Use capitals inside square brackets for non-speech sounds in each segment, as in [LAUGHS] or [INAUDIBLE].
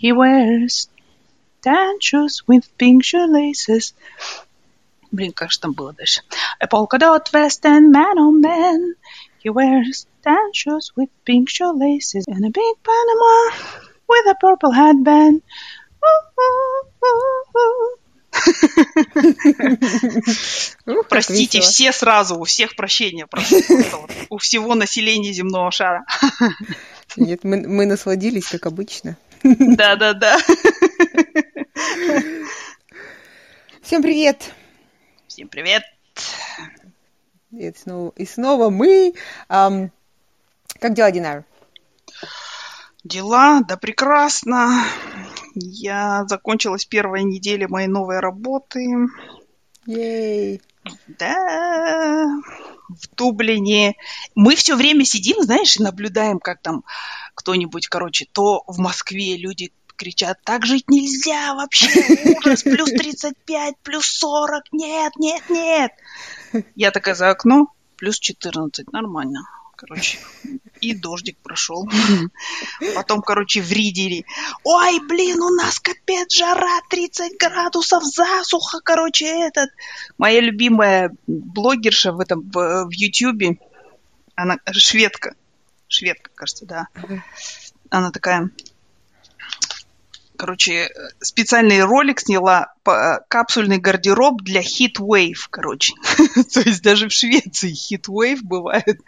He wears tan shoes with pink shoelaces. Блин, как же там было дальше? A polka dot vest and man on man. He wears tan shoes with pink shoelaces and a big Panama with a purple headband. Простите, все сразу, у всех прощения прошу. У всего населения земного шара. Нет, мы, мы насладились, как обычно. Да-да-да. Всем привет! Всем привет! И снова, и снова мы. Um, как дела, Динар? Дела, да прекрасно. Я закончилась первая неделя моей новой работы. Ей! Да, в Дублине. Мы все время сидим, знаешь, и наблюдаем, как там кто-нибудь, короче, то в Москве люди кричат, так жить нельзя вообще, ужас, плюс 35, плюс 40, нет, нет, нет. Я такая за окно, плюс 14, нормально. Короче, и дождик прошел. Потом, короче, в Ридере. Ой, блин, у нас капец, жара, 30 градусов, засуха, короче, этот. Моя любимая блогерша в этом, в, Ютьюбе, она шведка. Шведка, кажется, да. Она такая, короче, специальный ролик сняла капсульный гардероб для Heat Wave, короче. [LAUGHS] То есть даже в Швеции Heat Wave бывает.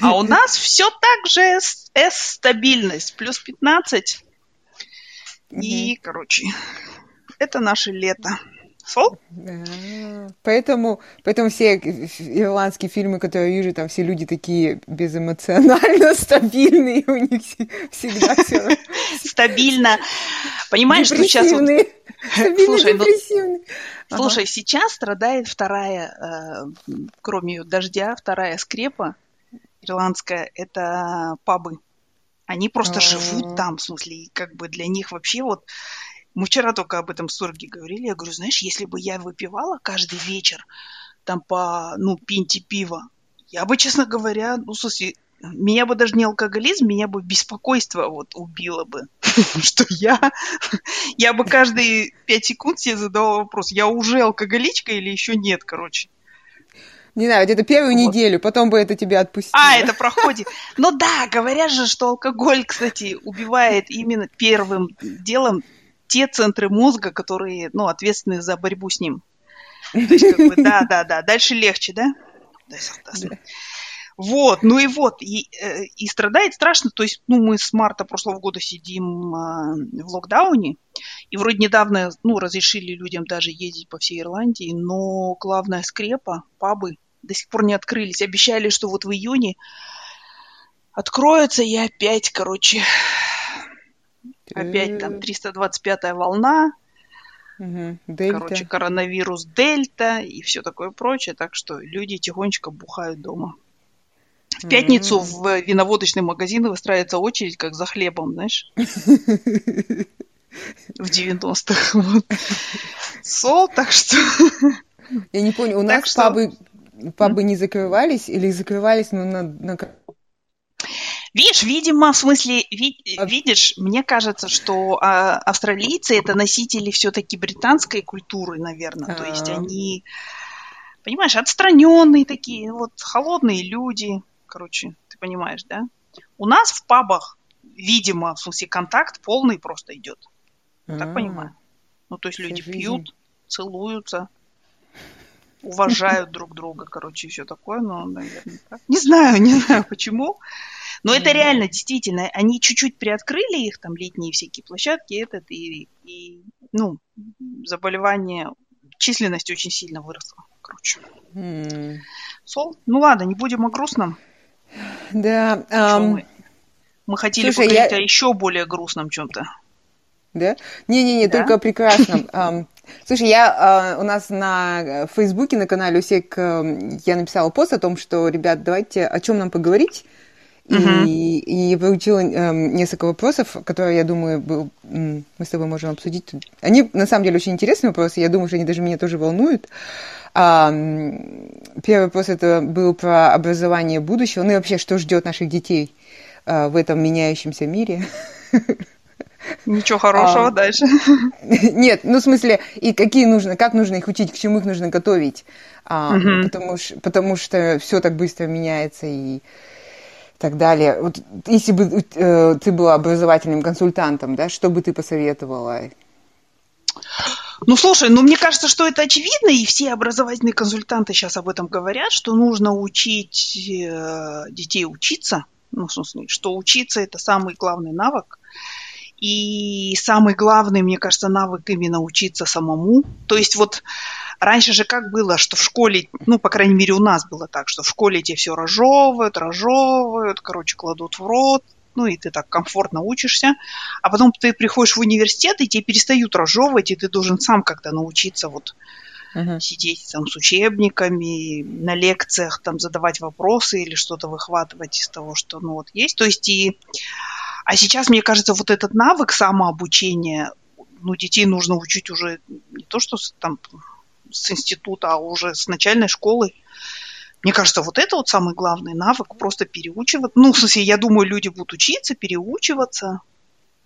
А у нас все так же S-стабильность, плюс 15. И, короче, это наше лето. Сол? Поэтому, поэтому все ирландские фильмы, которые я вижу, там все люди такие безэмоционально [LAUGHS] стабильные, у них всегда все [LAUGHS] стабильно. Понимаешь, что сейчас вот... [LAUGHS] Слушай, ну, слушай, сейчас страдает вторая, э, кроме дождя, вторая скрепа ирландская, это пабы. Они просто живут там, в смысле, как бы для них вообще вот мы вчера только об этом с Орги говорили. Я говорю, знаешь, если бы я выпивала каждый вечер там по, ну, пинте пива, я бы, честно говоря, ну, смысле, меня бы даже не алкоголизм, меня бы беспокойство вот убило бы. [LAUGHS] Что я, я бы каждые пять секунд себе задавала вопрос, я уже алкоголичка или еще нет, короче. Не знаю, где-то первую вот. неделю, потом бы это тебя отпустило. А, это проходит. Ну да, говорят же, что алкоголь, кстати, убивает именно первым делом те центры мозга, которые, ну, ответственны за борьбу с ним. [LAUGHS] То есть, как бы, да, да, да. Дальше легче, да? Вот, ну и вот, и, э, и страдает страшно, то есть, ну, мы с марта прошлого года сидим э, в локдауне, и вроде недавно, ну, разрешили людям даже ездить по всей Ирландии, но главная скрепа, пабы, до сих пор не открылись. Обещали, что вот в июне откроются, и опять, короче, Опять там 325-я волна. Угу. Короче, коронавирус дельта и все такое прочее. Так что люди тихонечко бухают дома. В пятницу mm в виноводочные магазины выстраивается очередь, как за хлебом, знаешь. [LAUGHS] В 90-х. Вот. Сол, так что... Я не понял, у нас пабы, пабы не закрывались или закрывались но на, на Видишь, видимо, в смысле, ви, а видишь, мне кажется, что а, австралийцы это носители все-таки британской культуры, наверное. То есть а. они, понимаешь, отстраненные такие, вот холодные люди. Короче, ты понимаешь, да? У нас в пабах, видимо, в смысле, контакт полный просто идет. Так понимаю. Ну, то есть люди пьют, целуются, уважают друг друга, короче, и все такое, но, наверное, так. Не знаю, не знаю почему. Но это реально, действительно, они чуть-чуть приоткрыли их, там, летние всякие площадки, этот, и, и ну, заболевание, численность очень сильно выросла, короче. Mm. Сол? Ну ладно, не будем о грустном. Да. Um, мы? мы хотели слушай, поговорить я... о еще более грустном чем-то. Да? Не-не-не, да? только о прекрасном. [LAUGHS] Слушай, я uh, у нас на Фейсбуке, на канале УСЕК, uh, я написала пост о том, что, ребят, давайте о чем нам поговорить. Uh-huh. И, и выучила э, несколько вопросов, которые, я думаю, был, мы с тобой можем обсудить. Они, на самом деле, очень интересные вопросы. Я думаю, что они даже меня тоже волнуют. А, первый вопрос это был про образование будущего, ну и вообще, что ждет наших детей а, в этом меняющемся мире. [LAUGHS] Ничего хорошего а, дальше. [LAUGHS] Нет, ну в смысле, и какие нужно, как нужно их учить, к чему их нужно готовить, а, угу. потому, потому что все так быстро меняется и так далее. Вот если бы э, ты была образовательным консультантом, да, что бы ты посоветовала? Ну, слушай, ну, мне кажется, что это очевидно, и все образовательные консультанты сейчас об этом говорят, что нужно учить э, детей учиться, ну, в смысле, что учиться – это самый главный навык, и самый главный, мне кажется, навык именно учиться самому. То есть вот раньше же как было, что в школе, ну, по крайней мере, у нас было так, что в школе тебе все разжевывают, разжевывают, короче, кладут в рот, ну, и ты так комфортно учишься, а потом ты приходишь в университет, и тебе перестают разжевывать, и ты должен сам как-то научиться вот uh-huh. сидеть там с учебниками, на лекциях там задавать вопросы или что-то выхватывать из того, что, ну, вот есть. То есть и а сейчас, мне кажется, вот этот навык самообучения, ну, детей нужно учить уже не то, что там с института, а уже с начальной школы. Мне кажется, вот это вот самый главный навык, просто переучиваться. Ну, в смысле, я думаю, люди будут учиться, переучиваться.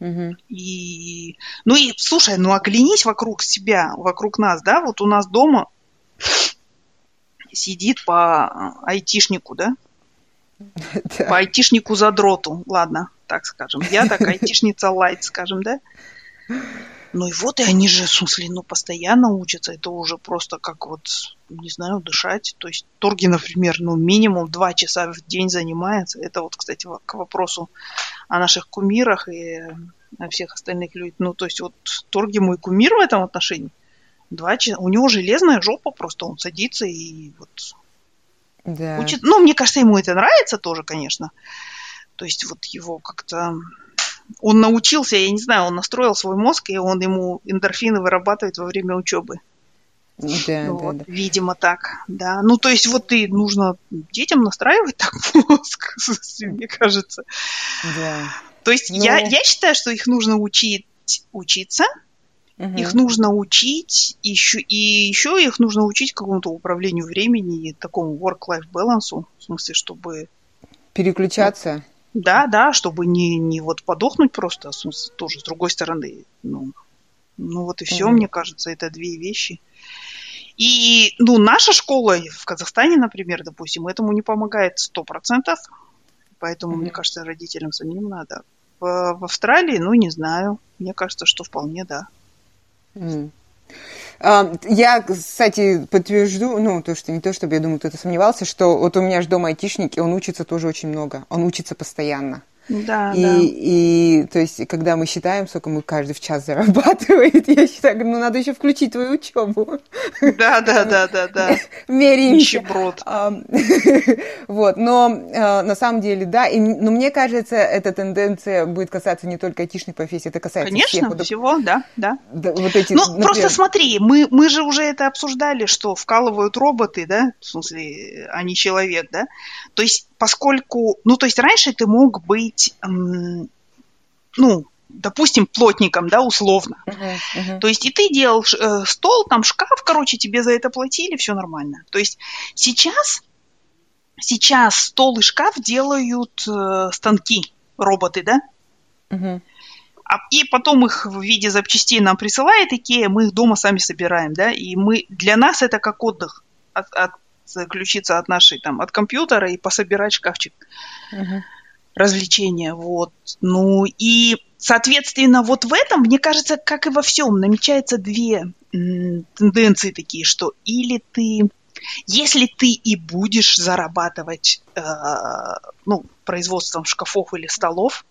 Угу. И, ну и, слушай, ну оглянись вокруг себя, вокруг нас, да, вот у нас дома сидит по айтишнику, да? [LAUGHS] По айтишнику задроту, ладно так скажем. Я так айтишница лайт, скажем, да? Ну и вот, и они же, в смысле, ну, постоянно учатся. Это уже просто как вот, не знаю, дышать. То есть Торги, например, ну, минимум два часа в день занимается. Это вот, кстати, к вопросу о наших кумирах и о всех остальных людях. Ну, то есть вот Торги мой кумир в этом отношении. Два часа. У него железная жопа просто. Он садится и вот да. учит. Ну, мне кажется, ему это нравится тоже, конечно. То есть вот его как-то... Он научился, я не знаю, он настроил свой мозг, и он ему эндорфины вырабатывает во время учебы. Да, ну, да, вот, да. Видимо, так, да. Ну, то есть вот и нужно детям настраивать так [LAUGHS] мозг, мне кажется. Да. То есть ну... я, я считаю, что их нужно учить учиться, угу. их нужно учить, еще, и еще их нужно учить какому-то управлению времени и такому work-life балансу, в смысле, чтобы... Переключаться. Да, да, чтобы не, не вот подохнуть просто, тоже с другой стороны. Ну, ну вот и все, mm-hmm. мне кажется, это две вещи. И, ну, наша школа в Казахстане, например, допустим, этому не помогает сто процентов. Поэтому, mm-hmm. мне кажется, родителям самим надо. В, в Австралии, ну, не знаю. Мне кажется, что вполне да. Mm. Я, кстати, подтвержду, ну, то, что не то, чтобы я думаю, кто-то сомневался, что вот у меня же дома айтишник, и он учится тоже очень много. Он учится постоянно. Да, и, да. И, то есть, когда мы считаем, сколько мы каждый в час зарабатывает, [LAUGHS] я считаю, ну, надо еще включить твою учебу. Да, да, да, да, да. [LAUGHS] Меряемся. Нищеброд. [LAUGHS] Вот, но а, на самом деле, да, и, но мне кажется, эта тенденция будет касаться не только айтишной профессии, это касается Конечно, всех. всего, да, да. вот эти, ну, просто смотри, мы, мы же уже это обсуждали, что вкалывают роботы, да, в смысле, а не человек, да. То есть поскольку, ну, то есть раньше ты мог быть, эм, ну, допустим, плотником, да, условно. Uh-huh, uh-huh. То есть и ты делал э, стол, там шкаф, короче, тебе за это платили, все нормально. То есть сейчас, сейчас стол и шкаф делают э, станки, роботы, да? Uh-huh. А, и потом их в виде запчастей нам присылает Икея, мы их дома сами собираем, да, и мы, для нас это как отдых от, от заключиться от нашей там, от компьютера и пособирать шкафчик. Uh-huh. Развлечения, вот. Ну и, соответственно, вот в этом, мне кажется, как и во всем, намечаются две тенденции такие, что или ты, если ты и будешь зарабатывать, э, ну, производством шкафов или столов,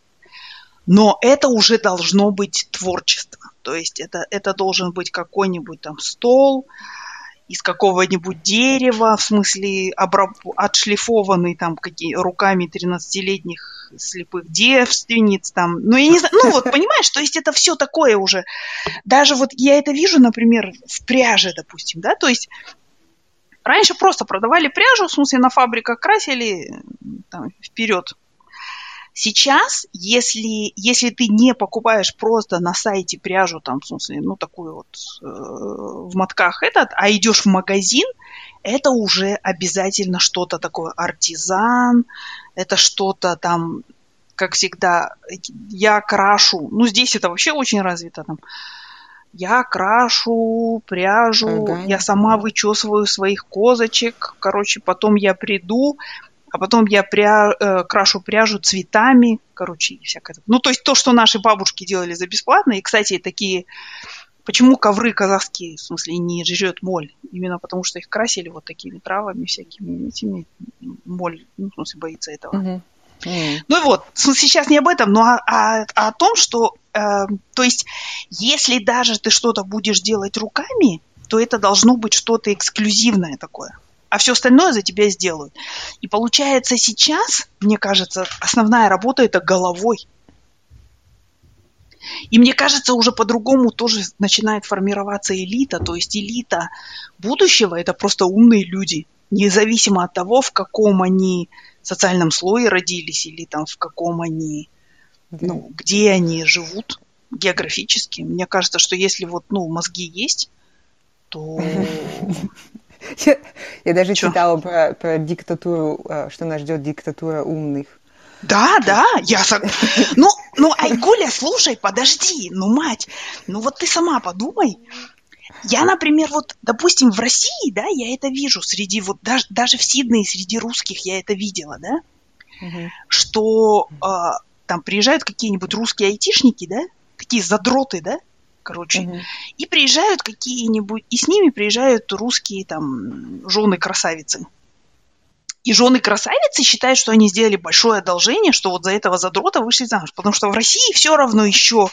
но это уже должно быть творчество. То есть это, это должен быть какой-нибудь там стол, из какого-нибудь дерева, в смысле обраб... отшлифованный там какие... руками 13-летних слепых девственниц там. Ну, я не знаю, ну вот, понимаешь, то есть это все такое уже. Даже вот я это вижу, например, в пряже, допустим, да, то есть раньше просто продавали пряжу, в смысле на фабриках красили там, вперед Сейчас, если, если ты не покупаешь просто на сайте пряжу, там, в смысле, ну, такую вот э, в мотках этот, а идешь в магазин, это уже обязательно что-то такое артизан, это что-то там как всегда, я крашу, ну, здесь это вообще очень развито там, я крашу пряжу, ага. я сама вычесываю своих козочек, короче, потом я приду, а потом я пря... э, крашу пряжу цветами, короче, и всякое. Ну, то есть то, что наши бабушки делали за бесплатно, и, кстати, такие Почему ковры казахские, в смысле, не жрет моль? Именно потому, что их красили вот такими травами всякими этими. Моль, ну, в смысле, боится этого. Uh-huh. Mm. Ну и вот, сейчас не об этом, но о, о, о том, что, э, то есть, если даже ты что-то будешь делать руками, то это должно быть что-то эксклюзивное такое. А все остальное за тебя сделают. И получается сейчас, мне кажется, основная работа это головой. И мне кажется, уже по-другому тоже начинает формироваться элита. То есть элита будущего – это просто умные люди, независимо от того, в каком они социальном слое родились или там в каком они, ну, где они живут географически. Мне кажется, что если вот, ну, мозги есть, то... [LAUGHS] Я, я даже Чё? читала про, про диктатуру, э, что нас ждет диктатура умных. Да, да, я сог... Ну, ну, Айгуля, слушай, подожди, ну, мать, ну вот ты сама подумай. Я, например, вот, допустим, в России, да, я это вижу среди, вот даже, даже в Сиднее среди русских я это видела, да, угу. что э, там приезжают какие-нибудь русские айтишники, да, такие задроты, да, короче, угу. и приезжают какие-нибудь, и с ними приезжают русские там жены красавицы. И жены красавицы считают, что они сделали большое одолжение, что вот за этого задрота вышли замуж. Потому что в России все равно еще,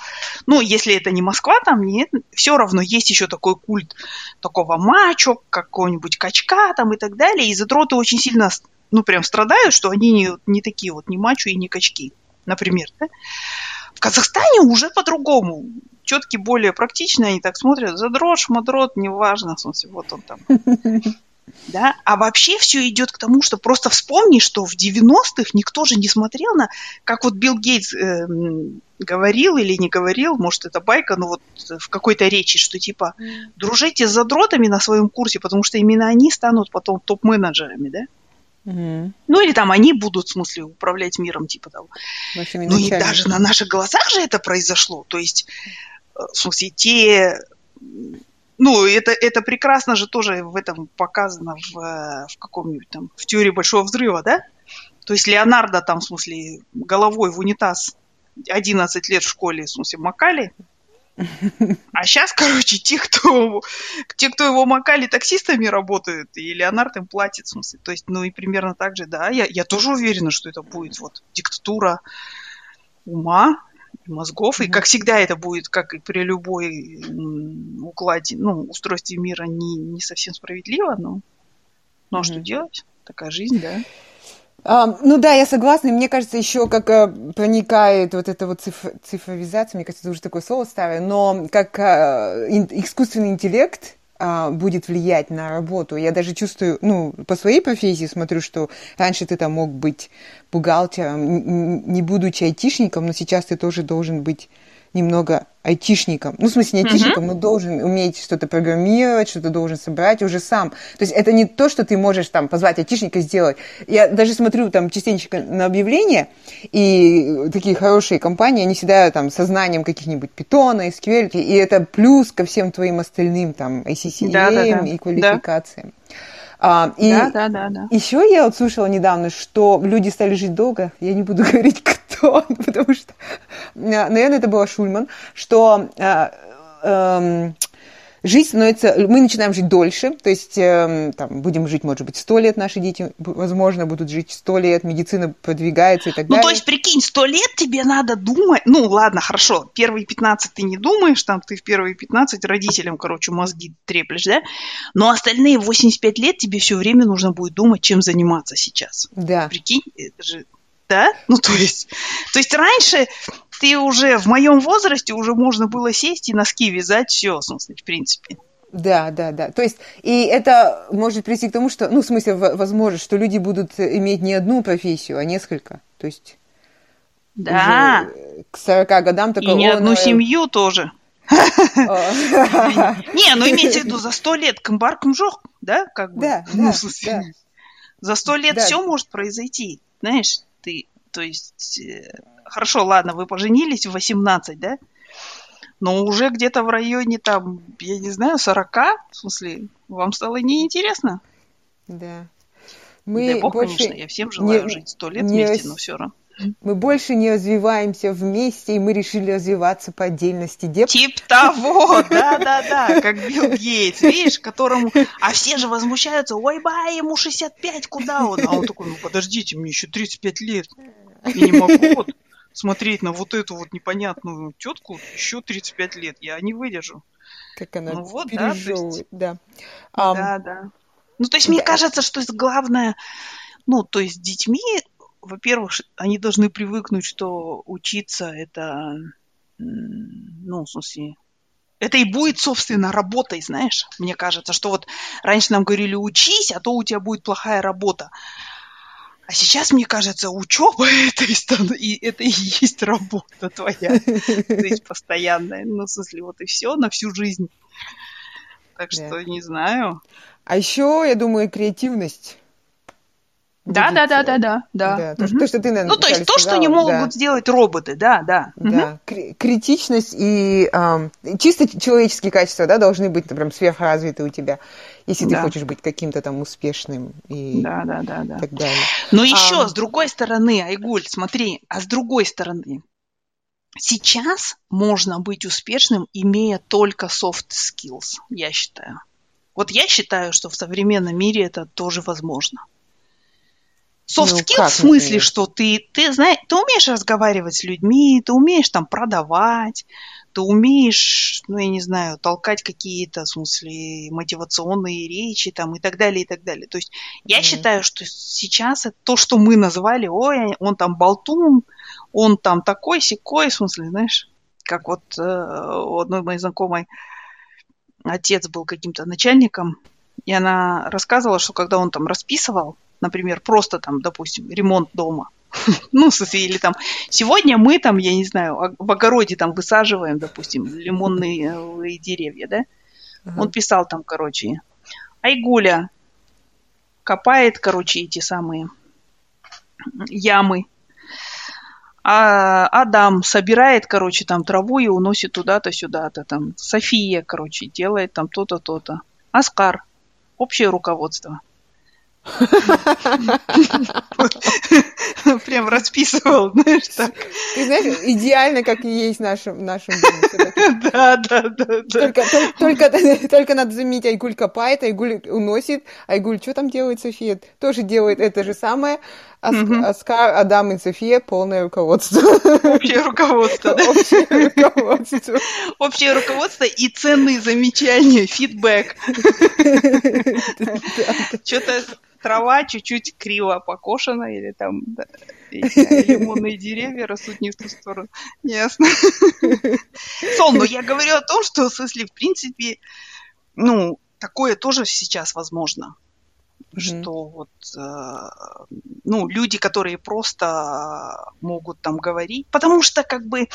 ну, если это не Москва, там нет, все равно есть еще такой культ такого мачо, какого-нибудь качка там и так далее. И задроты очень сильно, ну, прям страдают, что они не, не такие вот, не мачо и не качки, например. Да? В Казахстане уже по-другому. Четки более практичные, они так смотрят, задрот, шмадрот, неважно, в смысле, вот он там [LAUGHS] да, а вообще все идет к тому, что просто вспомни, что в 90-х никто же не смотрел на, как вот Билл Гейтс э, говорил или не говорил, может это байка, но вот в какой-то речи, что типа дружите с задротами на своем курсе, потому что именно они станут потом топ-менеджерами, да? Ну или там они будут, в смысле, управлять миром, типа того. Ну и даже на наших глазах же это произошло. То есть, э, в смысле, те ну, это, это прекрасно же тоже в этом показано в, в каком-нибудь там, в теории большого взрыва, да? То есть Леонардо там, в смысле, головой в унитаз 11 лет в школе, в смысле, макали. А сейчас, короче, те, кто, те, кто его макали, таксистами работают, и Леонард им платит, в смысле. То есть, ну и примерно так же, да, я, я тоже уверена, что это будет вот диктатура ума, мозгов. И, как всегда, это будет, как и при любой укладе, ну, устройстве мира не, не совсем справедливо, но, ну, а что делать? Такая жизнь, да. Ну да, я согласна. И мне кажется, еще как uh, проникает вот эта вот циф- цифровизация, мне кажется, это уже такое слово старое, но как uh, ин- искусственный интеллект а, будет влиять на работу. Я даже чувствую, ну, по своей профессии смотрю, что раньше ты там мог быть бухгалтером, не будучи айтишником, но сейчас ты тоже должен быть немного айтишником. Ну, в смысле, не айтишником, uh-huh. но должен уметь что-то программировать, что-то должен собрать уже сам. То есть это не то, что ты можешь там позвать айтишника сделать. Я даже смотрю там частенько на объявления, и такие хорошие компании, они всегда там со знанием каких-нибудь питона, SQL, и это плюс ко всем твоим остальным там ICCA да, да, да. и квалификациям. Да. А, и да, да, да, да. Еще я вот слушала недавно, что люди стали жить долго. Я не буду [LAUGHS] говорить, кто, потому что, наверное, это была Шульман, что а, а, жизнь становится, мы начинаем жить дольше, то есть э, там, будем жить, может быть, сто лет, наши дети, возможно, будут жить сто лет, медицина продвигается и так ну, далее. Ну, то есть, прикинь, сто лет тебе надо думать, ну, ладно, хорошо, первые 15 ты не думаешь, там, ты в первые 15 родителям, короче, мозги треплешь, да, но остальные 85 лет тебе все время нужно будет думать, чем заниматься сейчас. Да. Прикинь, это же да? Ну, то есть, то есть раньше ты уже в моем возрасте уже можно было сесть и носки вязать, все, в смысле, в принципе. Да, да, да. То есть, и это может прийти к тому, что, ну, в смысле, возможно, что люди будут иметь не одну профессию, а несколько. То есть, да. к 40 годам такого... И не одну семью тоже. [LAUGHS] Не, ну имейте в виду, за сто лет комбарком жёг, да, как бы? Да, ну, да, За сто лет все может произойти, знаешь, ты То есть, э, хорошо, ладно, вы поженились в 18, да? Но уже где-то в районе, там, я не знаю, 40, в смысле, вам стало неинтересно? Да. Мы Дай бог, больше конечно, я всем желаю не, жить сто лет не, вместе, но все равно. Мы больше не развиваемся вместе, и мы решили развиваться по отдельности. Деп... Тип того, [LAUGHS] да-да-да, как Билл Гейтс, видишь, которому... А все же возмущаются, ой, ба, ему 65, куда он? А он такой, ну подождите, мне еще 35 лет. Я не могу вот смотреть на вот эту вот непонятную тетку еще 35 лет. Я не выдержу. Как она ну, вот, да, есть... да. Um, да, да. Ну, то есть, да. мне кажется, что главное, ну, то есть, с детьми во-первых, они должны привыкнуть, что учиться это, ну, в смысле, это и будет, собственно, работой, знаешь. Мне кажется, что вот раньше нам говорили, учись, а то у тебя будет плохая работа. А сейчас, мне кажется, учеба [LAUGHS] это и, это и есть работа твоя. [LAUGHS] То есть постоянная. Ну, в смысле, вот и все на всю жизнь. Так что не знаю. А еще, я думаю, креативность. Да, да, да, да, да, да. да то, угу. то, что ты, наверное, Ну, то есть то, что не могут да. сделать роботы, да, да. Да, угу. критичность и э, чисто человеческие качества, да, должны быть, например, сверхразвиты у тебя, если да. ты хочешь быть каким-то там успешным и да, да, да, да. так далее. Но а... еще, с другой стороны, Айгуль, смотри, а с другой стороны, сейчас можно быть успешным, имея только soft skills, я считаю. Вот я считаю, что в современном мире это тоже возможно. Soft ну, skills как, в смысле, что ты, ты, знаешь, ты умеешь разговаривать с людьми, ты умеешь там продавать, ты умеешь, ну, я не знаю, толкать какие-то, в смысле, мотивационные речи там и так далее, и так далее. То есть я mm-hmm. считаю, что сейчас это то, что мы назвали, ой, он там болтун, он там такой, секой, в смысле, знаешь, как вот э, у одной моей знакомой отец был каким-то начальником, и она рассказывала, что когда он там расписывал, например, просто там, допустим, ремонт дома. [LAUGHS] Ну, или там, сегодня мы там, я не знаю, в огороде там высаживаем, допустим, лимонные э, деревья, да? Он писал там, короче, Айгуля копает, короче, эти самые ямы. А Адам собирает, короче, там траву и уносит туда-то, сюда-то. Там София, короче, делает там то-то, то-то. Аскар. Общее руководство. [LAUGHS] Прям расписывал, знаешь, так. Ты знаешь, идеально, как и есть в нашем, нашем доме. [LAUGHS] Да, да, да. Только, только, [LAUGHS] только надо заметить, Айгуль копает, Айгуль уносит. Айгуль, что там делает София? Тоже делает это же самое. Оскар, Адам и София полное руководство. Общее руководство, да? [LAUGHS] Общее руководство. Общее руководство и ценные замечания, фидбэк. [LAUGHS] Что-то трава чуть-чуть криво покошена, или там да, лимонные деревья растут не в ту сторону. Ясно. Сол, но я говорю о том, что, в смысле, в принципе, ну, такое тоже сейчас возможно. Mm-hmm. Что вот, э, ну, люди, которые просто могут там говорить, потому что как бы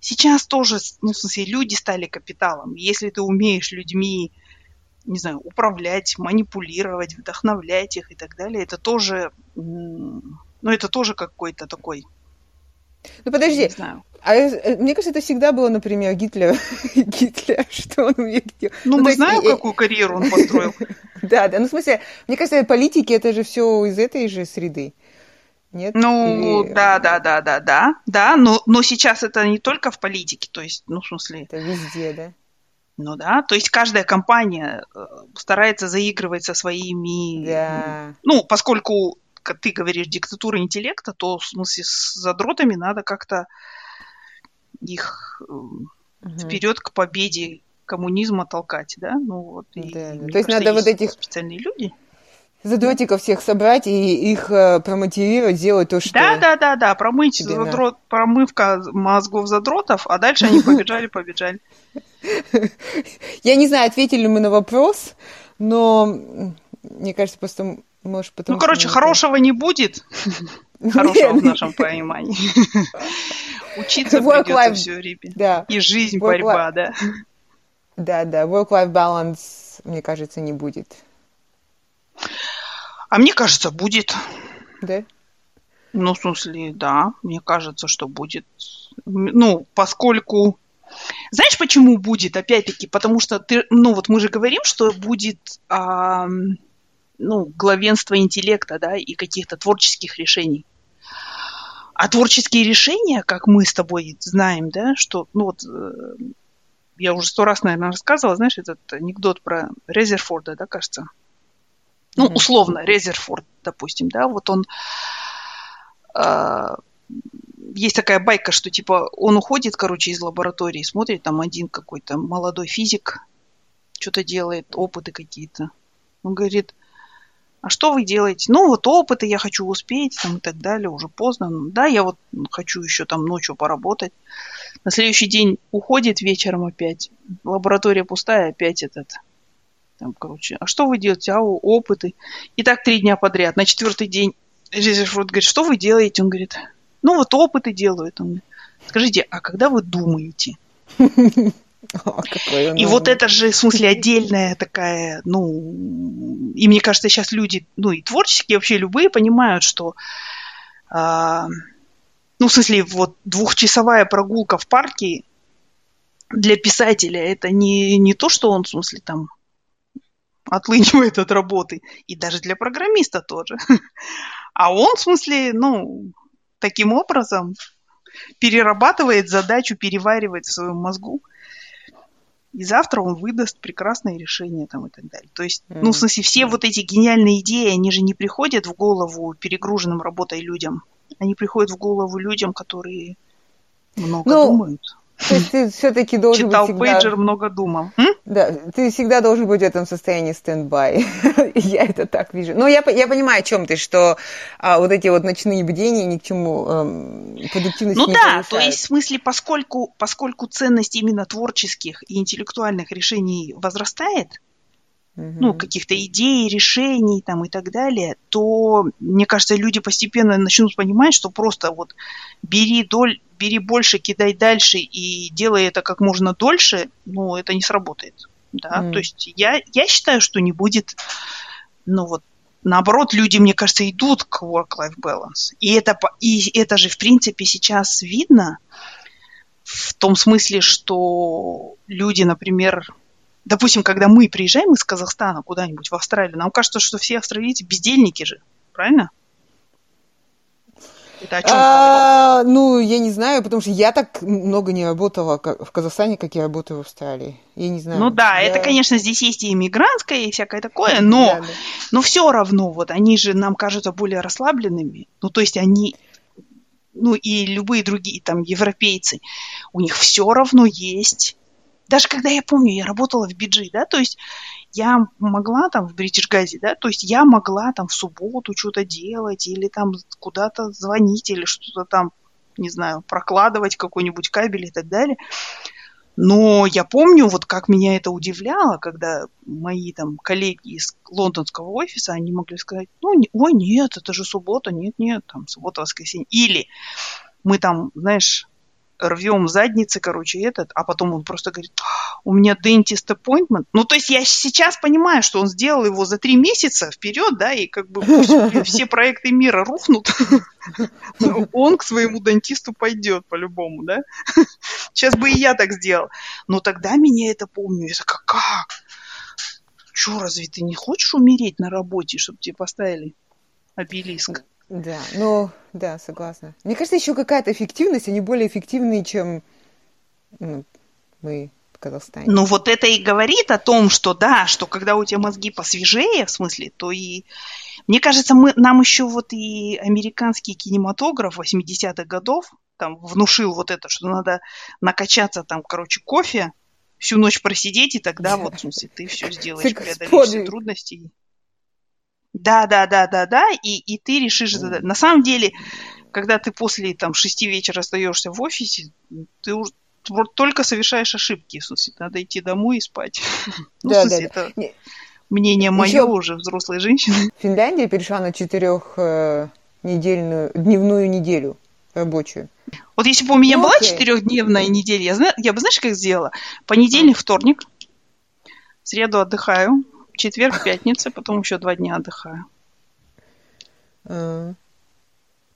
сейчас тоже, ну, в смысле, люди стали капиталом. Если ты умеешь людьми не знаю, управлять, манипулировать, вдохновлять их и так далее, это тоже, ну, это тоже какой-то такой ну подожди, не знаю. а э, мне кажется, это всегда было, например, Гитлер. [LAUGHS] Гитлер, что он делать. Ну, ну мы знаем, какую карьеру он построил. [LAUGHS] Да, да, ну в смысле, мне кажется, политики это же все из этой же среды. Нет? Ну, Или... да, да, да, да, да, да, но, но сейчас это не только в политике, то есть, ну, в смысле... Это везде, да? Ну да, то есть каждая компания э, старается заигрывать со своими... Да. Ну, поскольку ты говоришь, диктатура интеллекта, то в смысле с задротами надо как-то их угу. вперед к победе коммунизма толкать, да? Ну вот. И, да, да. То есть надо вот этих специальные люди. Задротиков всех собрать и их э, промотивировать, сделать то, что... Да, да, да, да, промыть задрот, промывка мозгов задротов, а дальше они [LAUGHS] побежали, побежали. Я не знаю, ответили ли мы на вопрос, но мне кажется, просто может потому Ну, короче, хорошего не будет. [LAUGHS] Хорошего в нашем понимании. [LAUGHS] Учиться придется все время. Да. И жизнь борьба, да. Да, да. Work-life balance, мне кажется, не будет. А мне кажется, будет. Да? Ну, в смысле, да, мне кажется, что будет. Ну, поскольку... Знаешь, почему будет, опять-таки? Потому что ты, ну, вот мы же говорим, что будет а, ну, главенство интеллекта, да, и каких-то творческих решений. А творческие решения, как мы с тобой знаем, да, что, ну вот, э, я уже сто раз, наверное, рассказывала, знаешь, этот анекдот про Резерфорда, да, кажется? Ну, условно, Резерфорд, допустим, да, вот он... Э, есть такая байка, что, типа, он уходит, короче, из лаборатории, смотрит, там один какой-то молодой физик что-то делает, опыты какие-то. Он говорит, а что вы делаете? Ну, вот опыты я хочу успеть, там, и так далее, уже поздно. Ну, да, я вот хочу еще там ночью поработать. На следующий день уходит вечером опять. Лаборатория пустая, опять этот. Там, короче, а что вы делаете? А, опыты. И так три дня подряд. На четвертый день Резерфорд говорит, что вы делаете? Он говорит, ну вот опыты делают. Он говорит, Скажите, а когда вы думаете? [LAUGHS] [LAUGHS] и вот это же, в смысле, отдельная такая, ну, и мне кажется, сейчас люди, ну, и творческие вообще любые понимают, что, а, ну, в смысле, вот двухчасовая прогулка в парке для писателя это не, не то, что он, в смысле, там отлынивает от работы, и даже для программиста тоже. [LAUGHS] А он, в смысле, ну, таким образом перерабатывает задачу, переваривает в своем мозгу и завтра он выдаст прекрасное решение там и так далее. То есть, mm-hmm. ну, в смысле, все вот эти гениальные идеи, они же не приходят в голову перегруженным работой людям. Они приходят в голову людям, которые много ну, думают. То есть ты все-таки должен Читал быть всегда... пейджер, много думал. М? Да, ты всегда должен быть в этом состоянии standby. [LAUGHS] я это так вижу. Но я, я понимаю, о чем ты, что а, вот эти вот ночные бдения ни к чему эм, продуктивности Ну не да, повышают. то есть в смысле, поскольку, поскольку ценность именно творческих и интеллектуальных решений возрастает, ну, каких-то идей, решений там и так далее, то, мне кажется, люди постепенно начнут понимать, что просто вот бери, доль, бери больше, кидай дальше и делай это как можно дольше, ну, это не сработает. Да? Mm. То есть я, я считаю, что не будет, ну вот, наоборот, люди, мне кажется, идут к work-life balance. И это, и это же, в принципе, сейчас видно в том смысле, что люди, например, допустим, когда мы приезжаем из Казахстана куда-нибудь в Австралию, нам кажется, что все австралийцы бездельники же, правильно? Это о чем? А, ну, я не знаю, потому что я так много не работала в Казахстане, как я работаю в Австралии. Я не знаю. Ну да, я... это, конечно, здесь есть и иммигрантское, и всякое такое, но, да, да. но все равно, вот они же нам кажутся более расслабленными. Ну, то есть они, ну и любые другие там европейцы, у них все равно есть даже когда я помню, я работала в биджи, да, то есть я могла там в British Газе, да, то есть я могла там в субботу что-то делать или там куда-то звонить или что-то там, не знаю, прокладывать какой-нибудь кабель и так далее. Но я помню, вот как меня это удивляло, когда мои там коллеги из лондонского офиса, они могли сказать, ну, не, ой, нет, это же суббота, нет, нет, там суббота, воскресенье. Или мы там, знаешь, рвем задницы, короче, этот, а потом он просто говорит, у меня dentist appointment. Ну, то есть я сейчас понимаю, что он сделал его за три месяца вперед, да, и как бы все проекты мира рухнут, [LAUGHS] он к своему дантисту пойдет по-любому, да. [LAUGHS] Сейчас бы и я так сделал. Но тогда меня это помню. Я такая, как? Че, разве ты не хочешь умереть на работе, чтобы тебе поставили обелиск? Да, ну, да, согласна. Мне кажется, еще какая-то эффективность, они более эффективные, чем ну, мы в Казахстане. Ну, вот это и говорит о том, что да, что когда у тебя мозги посвежее, в смысле, то и... Мне кажется, мы, нам еще вот и американский кинематограф 80-х годов там внушил вот это, что надо накачаться там, короче, кофе, всю ночь просидеть, и тогда вот, в смысле, ты все сделаешь, преодолеешь все трудности. Да, да, да, да, да, и, и ты решишь задать. На самом деле, когда ты после там шести вечера остаешься в офисе, ты уже только совершаешь ошибки, в смысле, надо идти домой и спать. [LAUGHS] Ну, да, в смысле, да, это да. мнение мое Еще уже взрослой женщины. [LAUGHS] Финляндия перешла на четырехнедельную, дневную неделю рабочую. Вот если бы у меня ну, была четырехдневная неделя, я, я бы, знаешь, как сделала? Понедельник, вторник, в среду отдыхаю, четверг, пятница, потом еще два дня отдыхаю. А.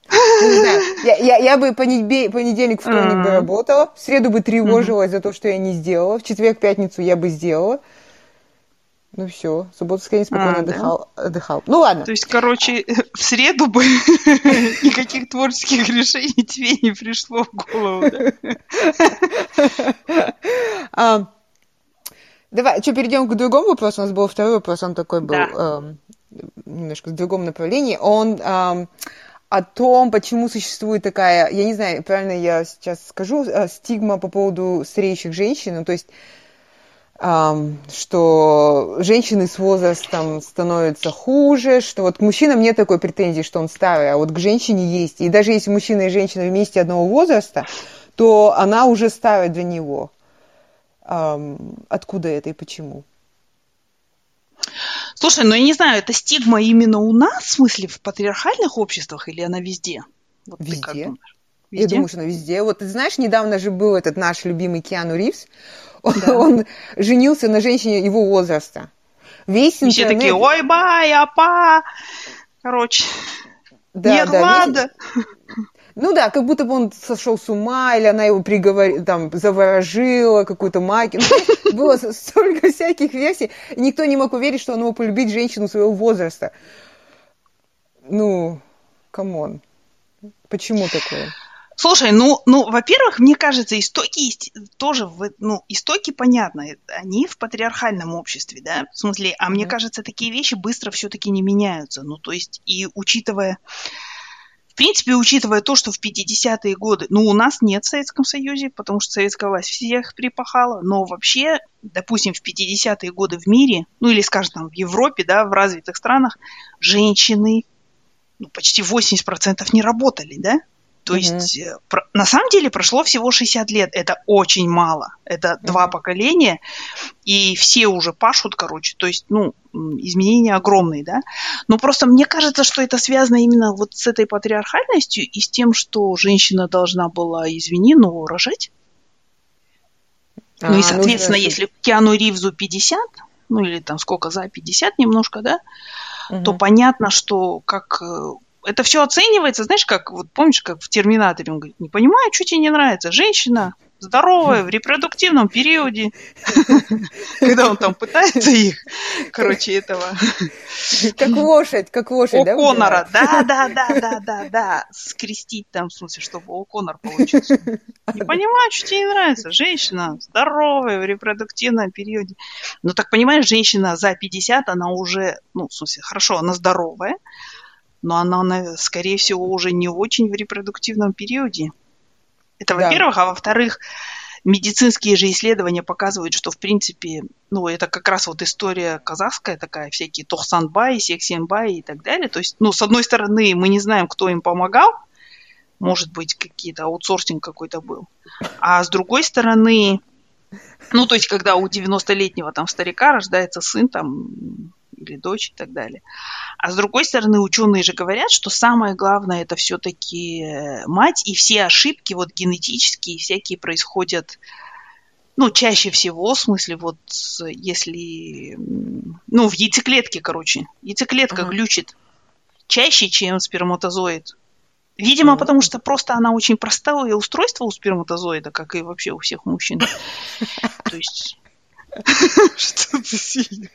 Не знаю, я, я, я бы понедельник, понедельник вторник бы работала, в среду бы тревожилась за то, что я не сделала, в четверг, пятницу я бы сделала. Ну все, субботу, воскресенье спокойно а, отдыхал, да? отдыхал. Ну ладно. То есть, короче, в среду бы [LAUGHS] никаких творческих решений тебе не пришло в голову? [LAUGHS] Давай, что, перейдем к другому вопросу. У нас был второй вопрос, он такой был эм, немножко в другом направлении. Он эм, о том, почему существует такая, я не знаю, правильно я сейчас скажу, э, стигма по поводу стареющих женщин, ну, то есть что женщины с возрастом становятся хуже, что вот к мужчинам нет такой претензии, что он старый, а вот к женщине есть. И даже если мужчина и женщина вместе одного возраста, то она уже старая для него. Откуда это и почему? Слушай, ну я не знаю, это стигма именно у нас, в смысле, в патриархальных обществах, или она везде? Вот везде. Ты как Везде? Я думаю, что она везде. Вот ты знаешь, недавно же был этот наш любимый Киану Ривз. Да. Он женился на женщине его возраста. Весь интернет... Все такие, ой, бай, апа. Короче, да, нет да, лада. Весь... Ну да, как будто бы он сошел с ума, или она его приговорила, там, заворожила, какую-то магию. Ну, было столько всяких версий. Никто не мог уверить, что он мог полюбить женщину своего возраста. Ну, come on. Почему такое? Слушай, ну, ну, во-первых, мне кажется, истоки есть тоже, в, ну, истоки понятно, они в патриархальном обществе, да, в смысле, а mm-hmm. мне кажется, такие вещи быстро все-таки не меняются, ну, то есть, и учитывая, принципе, учитывая то, что в 50-е годы, ну, у нас нет в Советском Союзе, потому что советская власть всех припахала, но вообще, допустим, в 50-е годы в мире, ну, или, скажем, там, в Европе, да, в развитых странах, женщины, ну, почти 80% не работали, да, то mm-hmm. есть э, на самом деле прошло всего 60 лет. Это очень мало. Это mm-hmm. два поколения, и все уже пашут, короче. То есть, ну, изменения огромные, да. Но просто мне кажется, что это связано именно вот с этой патриархальностью и с тем, что женщина должна была, извини, но рожать. А, ну и, соответственно, если Киану Ривзу 50, ну или там сколько за 50 немножко, да, угу. то понятно, что как э, это все оценивается, знаешь, как, вот помнишь, как в Терминаторе, он говорит, не понимаю, что тебе не нравится, женщина, здоровая, в репродуктивном периоде, [LAUGHS] когда он там пытается их, короче, этого... Как лошадь, как лошадь, да? Конора, да, да, да, да, да, да, скрестить там, в смысле, чтобы у Конор получился. Не понимаю, что тебе не нравится, женщина здоровая, в репродуктивном периоде. Ну, так понимаешь, женщина за 50, она уже, ну, в смысле, хорошо, она здоровая, но она, скорее всего, уже не очень в репродуктивном периоде. Это да. во-первых, а во-вторых, медицинские же исследования показывают, что, в принципе, ну, это как раз вот история казахская такая, всякие Тохсанбай, Сексенбай и так далее. То есть, ну, с одной стороны, мы не знаем, кто им помогал, может быть, какие-то аутсорсинг какой-то был. А с другой стороны, ну, то есть, когда у 90-летнего там старика рождается сын, там, или дочь и так далее. А с другой стороны, ученые же говорят, что самое главное это все-таки э, мать, и все ошибки вот генетические всякие происходят, ну, чаще всего, в смысле, вот если, ну, в яйцеклетке, короче, яйцеклетка uh-huh. глючит чаще, чем сперматозоид. Видимо, потому что просто она очень простое устройство у сперматозоида, как и вообще у всех мужчин. [LAUGHS] То есть [LAUGHS] Что ты сидишь?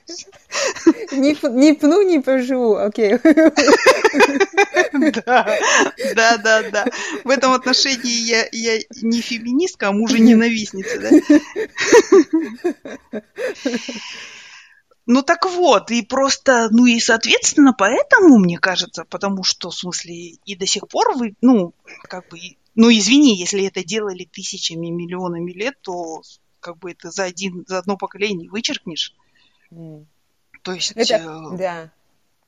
Не пну, не поживу, окей. [LAUGHS] Да, да, да, да. В этом отношении я, я не феминистка, а мужа-ненавистница, да? Ну так вот, и просто, ну и соответственно, поэтому, мне кажется, потому что, в смысле, и до сих пор вы, ну, как бы, ну извини, если это делали тысячами, миллионами лет, то как бы это за, один, за одно поколение вычеркнешь. Mm. То есть... Это, э, да.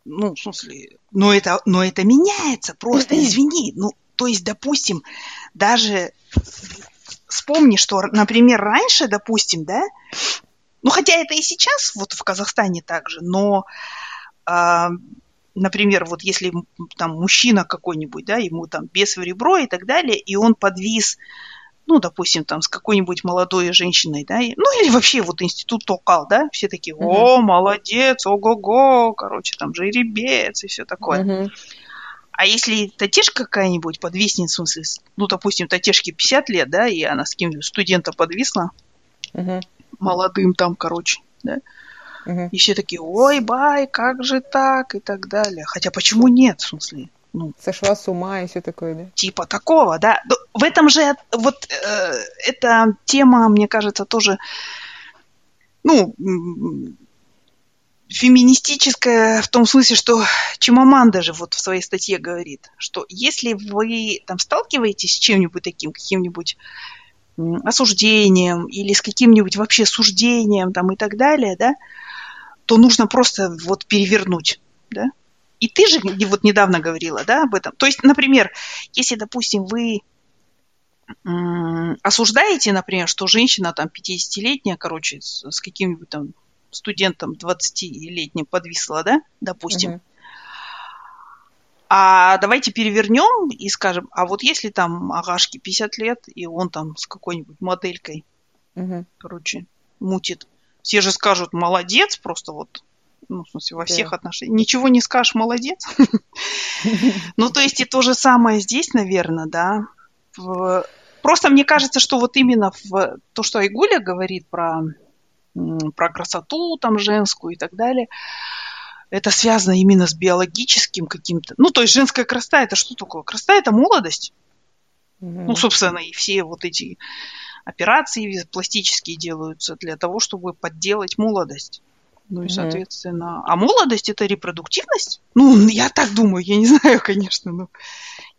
Ну, в смысле, но это, но это меняется, просто [CLEARS THROAT] извини. Ну, то есть, допустим, даже вспомни, что, например, раньше, допустим, да, ну, хотя это и сейчас вот в Казахстане также, но, э, например, вот если там мужчина какой-нибудь, да, ему там без в ребро и так далее, и он подвис ну, допустим, там с какой-нибудь молодой женщиной, да, ну или вообще вот институт Токал, да, все такие, о, молодец, ого-го, короче, там жеребец и все такое. А если татешка какая-нибудь подвиснет, в смысле, ну, допустим, татешке 50 лет, да, и она с кем-нибудь студента подвисла, угу. молодым там, короче, да, угу. и все такие, ой, бай, как же так, и так далее. Хотя почему нет, в смысле? Ну, Сошла с ума и все такое, да? Типа такого, да. В этом же, вот э, эта тема, мне кажется, тоже, ну, феминистическая в том смысле, что Чимаманда же вот в своей статье говорит, что если вы там сталкиваетесь с чем-нибудь таким, каким-нибудь осуждением или с каким-нибудь вообще суждением там и так далее, да, то нужно просто вот перевернуть, да. И ты же вот недавно говорила, да, об этом. То есть, например, если, допустим, вы осуждаете, например, что женщина там 50-летняя, короче, с, с каким-нибудь там студентом 20-летним подвисла, да, допустим. Угу. А давайте перевернем и скажем, а вот если там Агашке 50 лет, и он там с какой-нибудь моделькой, угу. короче, мутит, все же скажут, молодец, просто вот, ну, в смысле, во всех да. отношениях. Ничего не скажешь, молодец. [LAUGHS] Ну, то есть и то же самое здесь, наверное, да. Просто мне кажется, что вот именно в то, что Айгуля говорит про про красоту там женскую и так далее. Это связано именно с биологическим каким-то. Ну, то есть женская красота это что такое? Красота это молодость. Mm-hmm. Ну, собственно, и все вот эти операции пластические делаются для того, чтобы подделать молодость. Ну и, соответственно, а молодость это репродуктивность? Ну, я так думаю, я не [LAUGHS] знаю, конечно, но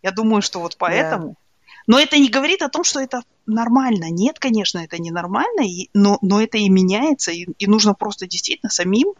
я думаю, что вот поэтому. Yeah. Но это не говорит о том, что это нормально. Нет, конечно, это не нормально, и, но, но это и меняется, и, и нужно просто действительно самим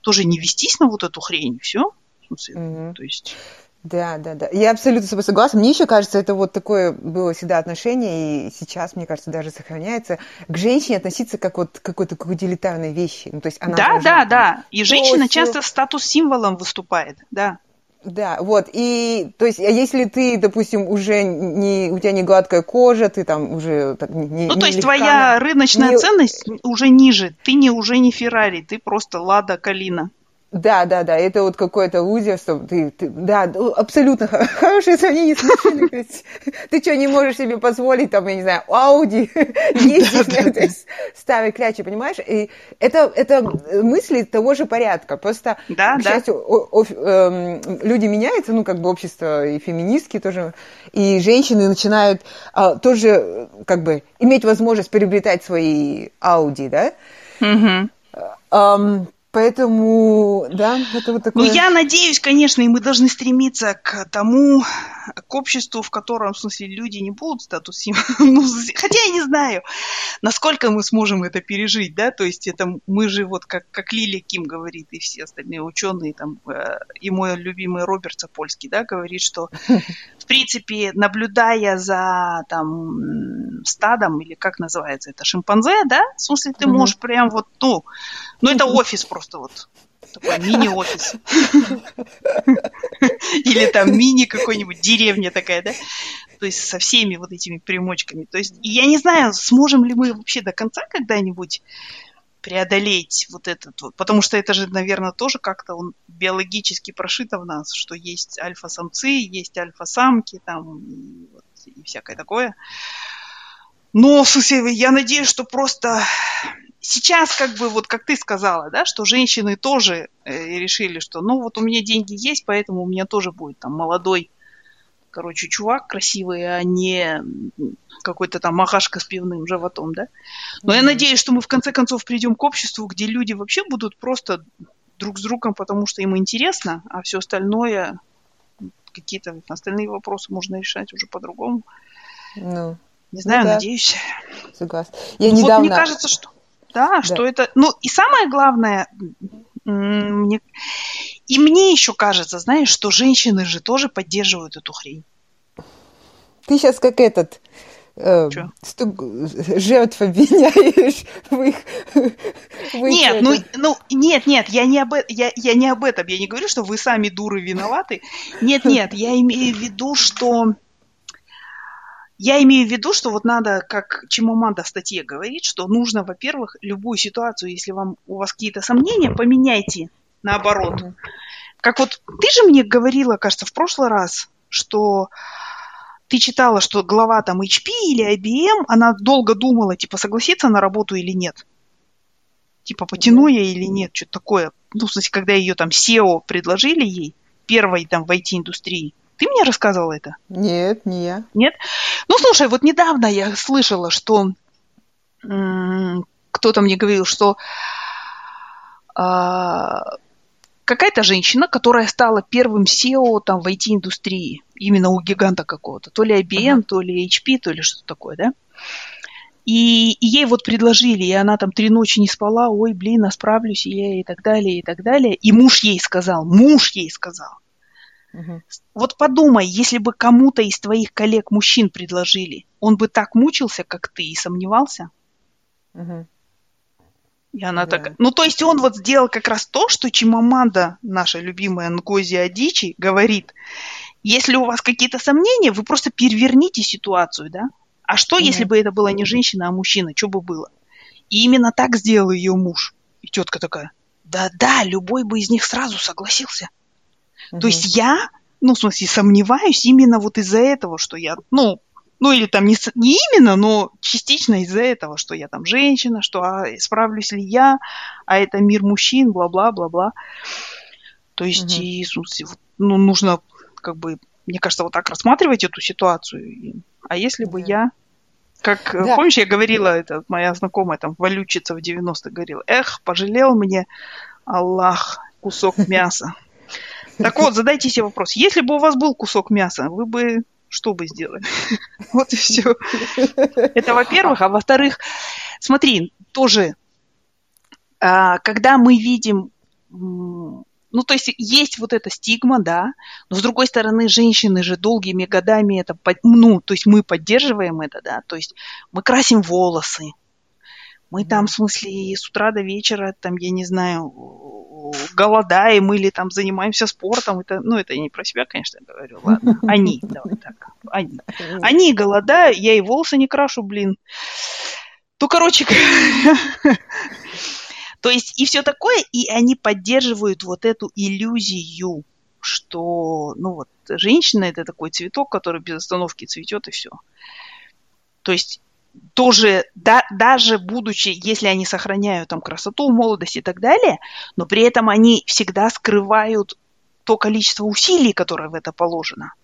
тоже не вестись на вот эту хрень, все. Mm-hmm. То есть... Да, да, да. Я абсолютно с тобой согласна. Мне еще кажется, это вот такое было всегда отношение, и сейчас, мне кажется, даже сохраняется, к женщине относиться как вот к какой-то какой утилитарной вещи. Ну, то есть она да, да, там, да. И женщина часто статус-символом выступает, да. Да, вот, и, то есть, а если ты, допустим, уже не, у тебя не гладкая кожа, ты там уже так, не Ну, не то есть, легка, твоя рыночная не... ценность уже ниже, ты не, уже не Феррари, ты просто Лада Калина. Да, да, да, это вот какое-то лузерство. Ты, ты, да, абсолютно хорошее сравнение с машиной. Ты что, не можешь себе позволить, там, я не знаю, Ауди [LAUGHS] ездить старой клячи, понимаешь? И это, это мысли того же порядка. Просто, да, к счастью, о, о, э, люди меняются, ну, как бы общество и феминистки тоже, и женщины начинают а, тоже, как бы, иметь возможность приобретать свои Ауди, да? Угу. Um, Поэтому, да, это вот такое... Ну, я надеюсь, конечно, и мы должны стремиться к тому, к обществу, в котором, в смысле, люди не будут статус [LAUGHS] ну, Хотя я не знаю, насколько мы сможем это пережить, да, то есть это мы же вот, как, как Лили Ким говорит, и все остальные ученые, там, э, и мой любимый Роберт Сапольский, да, говорит, что, [LAUGHS] в принципе, наблюдая за, там, стадом, или как называется это, шимпанзе, да, в смысле, ты можешь прям вот, ну, ну, это офис просто вот. Такой мини-офис. Или там мини какой-нибудь деревня такая, да? То есть со всеми вот этими примочками. То есть я не знаю, сможем ли мы вообще до конца когда-нибудь преодолеть вот этот вот, потому что это же, наверное, тоже как-то он биологически прошито в нас, что есть альфа-самцы, есть альфа-самки там и, вот, и всякое такое. Но, в я надеюсь, что просто сейчас, как бы, вот как ты сказала, да, что женщины тоже э, решили, что, ну, вот у меня деньги есть, поэтому у меня тоже будет там молодой, короче, чувак красивый, а не какой-то там махашка с пивным животом, да. Но mm-hmm. я надеюсь, что мы в конце концов придем к обществу, где люди вообще будут просто друг с другом, потому что им интересно, а все остальное, какие-то остальные вопросы можно решать уже по-другому. Ну, не знаю, ну, да. надеюсь. Согласна. Я ну, недавно... Вот мне кажется, что да, да, что это... Ну, и самое главное, мне... и мне еще кажется, знаешь, что женщины же тоже поддерживают эту хрень. Ты сейчас как этот э, стук, жертв обвиняешь в их... В нет, ну, ну, нет, нет, я не, об, я, я не об этом, я не говорю, что вы сами дуры виноваты. Нет, нет, я имею в виду, что я имею в виду, что вот надо, как Чимоманда в статье говорит, что нужно, во-первых, любую ситуацию, если вам, у вас какие-то сомнения, поменяйте наоборот. Как вот ты же мне говорила, кажется, в прошлый раз, что ты читала, что глава там HP или IBM, она долго думала, типа, согласиться на работу или нет. Типа, потяну я или нет, что-то такое. Ну, в смысле, когда ее там SEO предложили ей, первой там в IT-индустрии. Ты мне рассказывала это? Нет, не я. Нет? Ну, слушай, вот недавно я слышала, что кто-то мне говорил, что а, какая-то женщина, которая стала первым SEO там в IT-индустрии, именно у гиганта какого-то, то ли IBM, uh-huh. то ли HP, то ли что-то такое, да? И, и ей вот предложили, и она там три ночи не спала, ой, блин, а справлюсь я и так далее, и так далее. И муж ей сказал, муж ей сказал. Uh-huh. Вот подумай, если бы кому-то из твоих коллег мужчин предложили, он бы так мучился, как ты, и сомневался? Uh-huh. И она да. так... Ну, то есть он вот сделал как раз то, что Чимаманда, наша любимая Нгози Адичи, говорит. Если у вас какие-то сомнения, вы просто переверните ситуацию, да? А что, mm если бы это была не женщина, а мужчина? Что бы было? И именно так сделал ее муж. И тетка такая, да-да, любой бы из них сразу согласился. mm То есть я, ну, в смысле, сомневаюсь именно вот из-за этого, что я, ну, ну или там не, не именно, но частично из-за этого, что я там женщина, что а, справлюсь ли я, а это мир мужчин, бла-бла-бла-бла. То есть, угу. и, ну, нужно как бы, мне кажется, вот так рассматривать эту ситуацию. А если бы я как, да. помнишь, я говорила, это моя знакомая там, валючица в 90-х говорила, эх, пожалел мне Аллах кусок [LAUGHS] мяса. Так вот, задайте себе вопрос. Если бы у вас был кусок мяса, вы бы что бы сделали? [LAUGHS] Вот и все. Это во-первых. А во-вторых, смотри, тоже, а, когда мы видим ну, то есть есть вот эта стигма, да, но с другой стороны, женщины же долгими годами это, ну, то есть мы поддерживаем это, да, то есть мы красим волосы, мы там, в смысле, с утра до вечера, там, я не знаю, голодаем или там занимаемся спортом. Это, ну, это я не про себя, конечно, говорю. Ладно. [LAUGHS] Они, давай так. Они. Они голодают, я и волосы не крашу, блин. То, короче, [LAUGHS] то есть и все такое, и они поддерживают вот эту иллюзию, что, ну вот, женщина это такой цветок, который без остановки цветет и все. То есть тоже, да, даже будучи, если они сохраняют там красоту, молодость и так далее, но при этом они всегда скрывают то количество усилий, которое в это положено.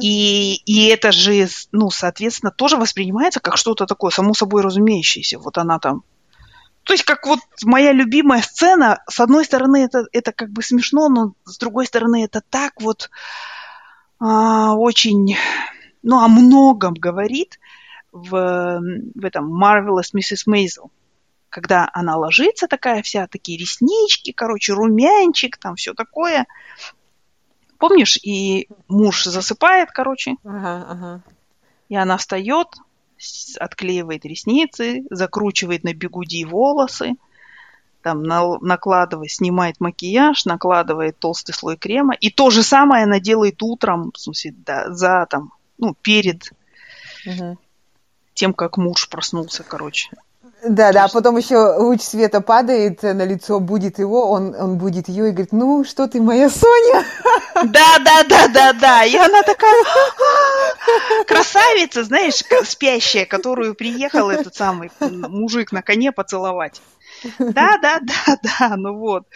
И, и это же, ну, соответственно, тоже воспринимается как что-то такое, само собой разумеющееся. Вот она там. То есть, как вот моя любимая сцена, с одной стороны, это, это как бы смешно, но с другой стороны, это так вот а, очень ну, о многом говорит в, в этом Marvelous Mrs. Maisel. Когда она ложится такая вся, такие реснички, короче, румянчик, там все такое. Помнишь, и муж засыпает, короче. Ага, ага. И она встает, отклеивает ресницы, закручивает на бегуди волосы, там на, накладывает, снимает макияж, накладывает толстый слой крема. И то же самое она делает утром, в смысле, да, за там ну, перед угу. тем, как муж проснулся, короче. Да, да, а потом еще луч света падает на лицо, будет его, он, он будет ее и говорит, ну, что ты, моя Соня? Да, да, да, да, да. И она такая красавица, знаешь, спящая, которую приехал этот самый мужик на коне поцеловать. Да, да, да, да, ну вот.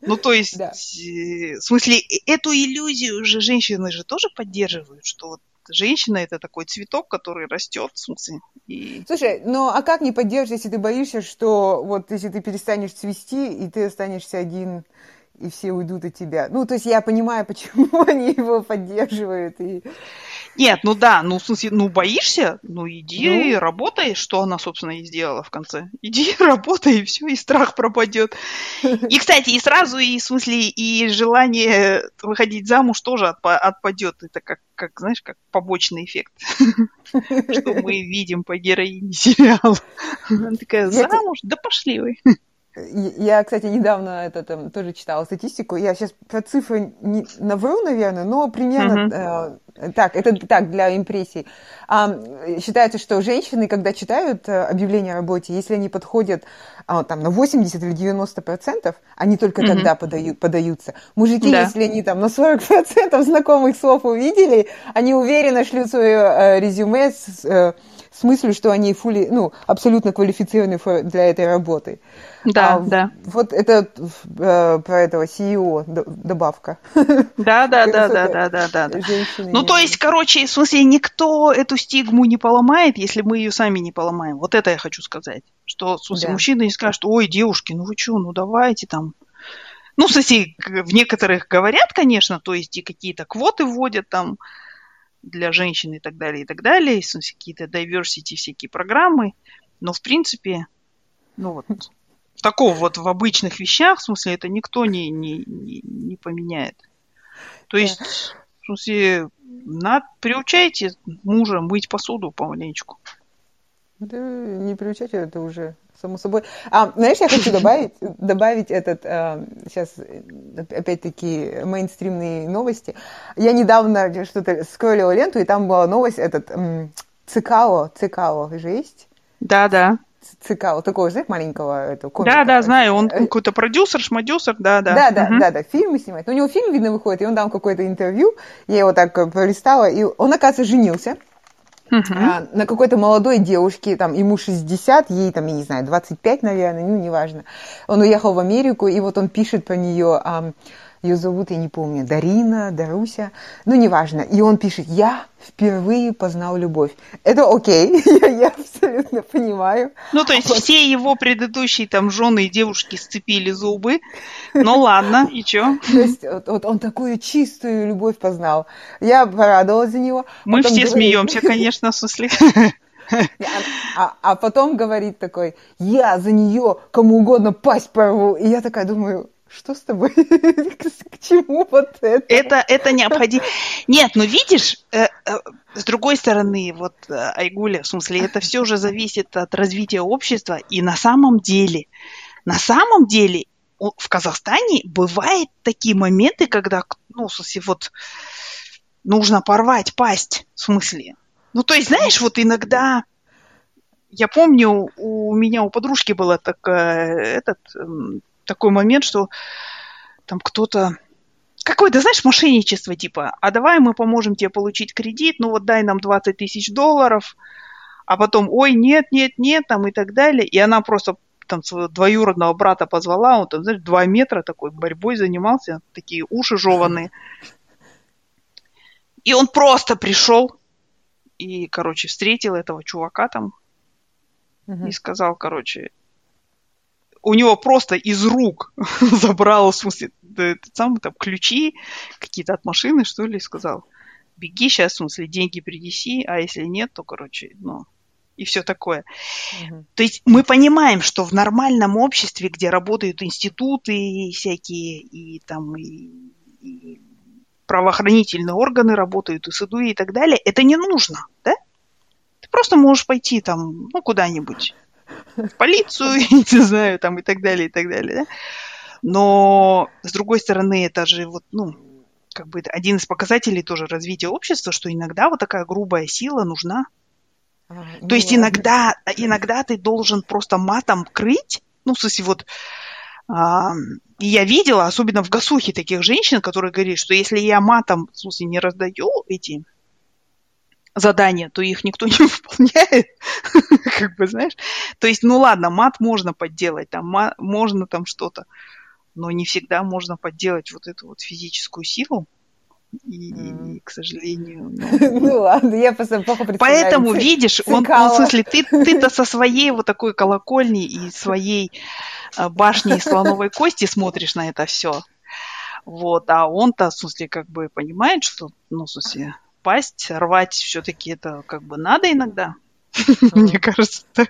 Ну, то есть, да. Э, в смысле, эту иллюзию же женщины же тоже поддерживают, что вот женщина это такой цветок, который растет, в смысле. И... Слушай, ну а как не поддерживать, если ты боишься, что вот если ты перестанешь цвести, и ты останешься один, и все уйдут от тебя? Ну, то есть я понимаю, [LAUGHS] почему они его поддерживают. И... Нет, ну да, ну в смысле, ну боишься, ну иди ну? работай, что она, собственно, и сделала в конце. [LAUGHS] Иди [LAUGHS] работай, и все, и страх пропадет. [LAUGHS] И, кстати, и сразу, и в смысле, и желание выходить замуж тоже отпадет. Это как, как, знаешь, как побочный эффект, что мы видим по героине сериала. Она такая, замуж? Да пошли вы. Я, кстати, недавно это там тоже читала статистику. Я сейчас про цифры не навру, наверное, но примерно uh-huh. э, так. Это так для импрессий. А, считается, что женщины, когда читают э, объявление о работе, если они подходят а, там на 80 или 90 процентов, они только uh-huh. тогда подают, подаются. Мужики, да. если они там на 40 процентов знакомых слов увидели, они уверенно шлют свое э, резюме с э, с мыслью, что они фули, ну, абсолютно квалифицированы для этой работы. Да, а, да. Вот это э, про этого CEO добавка. Да, да, да, да, да, да, да. Ну, то есть, короче, в смысле, никто эту стигму не поломает, если мы ее сами не поломаем. Вот это я хочу сказать. Что, в смысле, да. мужчина не скажет, ой, девушки, ну вы что, ну давайте там. Ну, в смысле, в некоторых говорят, конечно, то есть и какие-то квоты вводят там, для женщин и так далее, и так далее, какие-то diversity всякие программы, но в принципе, ну вот, такого вот в обычных вещах, в смысле, это никто не, не, не, не поменяет. То есть, в смысле, над, приучайте мужа мыть посуду помаленечку. Да не приучайте, это уже само собой. А, знаешь, я хочу [LAUGHS] добавить, добавить этот, а, сейчас, опять-таки, мейнстримные новости. Я недавно что-то скроллила ленту, и там была новость, этот, Цикао, Цикао же есть? Да, да. Цикао, такого, знаешь, маленького этого комика. Да, да, знаю, он какой-то продюсер, шмадюсер, да, да. Да, да, угу. да, да, фильмы снимает. Но у него фильм, видно, выходит, и он дал какое-то интервью, я его так пролистала, и он, оказывается, женился. Uh-huh. А, на какой-то молодой девушке, там, ему 60, ей, там, я не знаю, 25, наверное, ну, неважно. Он уехал в Америку, и вот он пишет про нее, а, ее зовут, я не помню, Дарина, Даруся, ну, неважно. И он пишет, я впервые познал любовь. Это окей, [LAUGHS] я, я абсолютно понимаю. Ну, то есть вот. все его предыдущие там жены и девушки сцепили зубы. Ну, ладно, и чё? [LAUGHS] То есть вот, вот он такую чистую любовь познал. Я порадовалась за него. Мы потом все говорит... смеемся, конечно, в смысле. [LAUGHS] А, а потом говорит такой, я за нее кому угодно пасть порву. И я такая думаю, что с тобой? [LAUGHS] К чему вот это? Это, это необходимо. Нет, ну видишь, э, э, с другой стороны, вот э, Айгуля, в смысле, это все уже зависит от развития общества. И на самом деле, на самом деле, в Казахстане бывают такие моменты, когда, ну, в смысле, вот нужно порвать пасть, в смысле. Ну, то есть, знаешь, вот иногда я помню, у меня у подружки было так, этот такой момент, что там кто-то какое-то, знаешь, мошенничество типа, а давай мы поможем тебе получить кредит, ну вот дай нам 20 тысяч долларов, а потом, ой, нет, нет, нет, там и так далее. И она просто там своего двоюродного брата позвала, он там, знаешь, два метра такой борьбой занимался, такие уши жеванные. И он просто пришел и, короче, встретил этого чувака там uh-huh. и сказал, короче, у него просто из рук [LAUGHS] забрал, в смысле, этот самый там ключи какие-то от машины, что ли, и сказал, беги сейчас, в смысле, деньги принеси, а если нет, то, короче, ну, и все такое. Угу. То есть мы понимаем, что в нормальном обществе, где работают институты всякие, и там и, и правоохранительные органы работают, и суды и так далее, это не нужно, да? Ты просто можешь пойти там, ну, куда-нибудь в полицию, [LAUGHS] не знаю, там и так далее, и так далее. Да? Но, с другой стороны, это же вот, ну, как бы один из показателей тоже развития общества, что иногда вот такая грубая сила нужна. А, То есть ну, иногда, иногда ты должен просто матом крыть, ну, в смысле, вот, а, и я видела, особенно в Гасухе, таких женщин, которые говорят, что если я матом, в смысле, не раздаю эти задания, то их никто [LAUGHS] не выполняет, [LAUGHS] как бы, знаешь. То есть, ну ладно, мат можно подделать, там мат, можно там что-то, но не всегда можно подделать вот эту вот физическую силу. И, mm. к сожалению... [LAUGHS] Ну, ну ладно, я просто плохо представляю. Поэтому, видишь, он, он, в смысле, ты, ты-то со своей вот такой колокольни и своей а, башни из слоновой кости смотришь на это все. Вот, а он-то, в смысле, как бы понимает, что, ну, в смысле, пасть, рвать все-таки это как бы надо иногда. [LAUGHS] Мне кажется, так.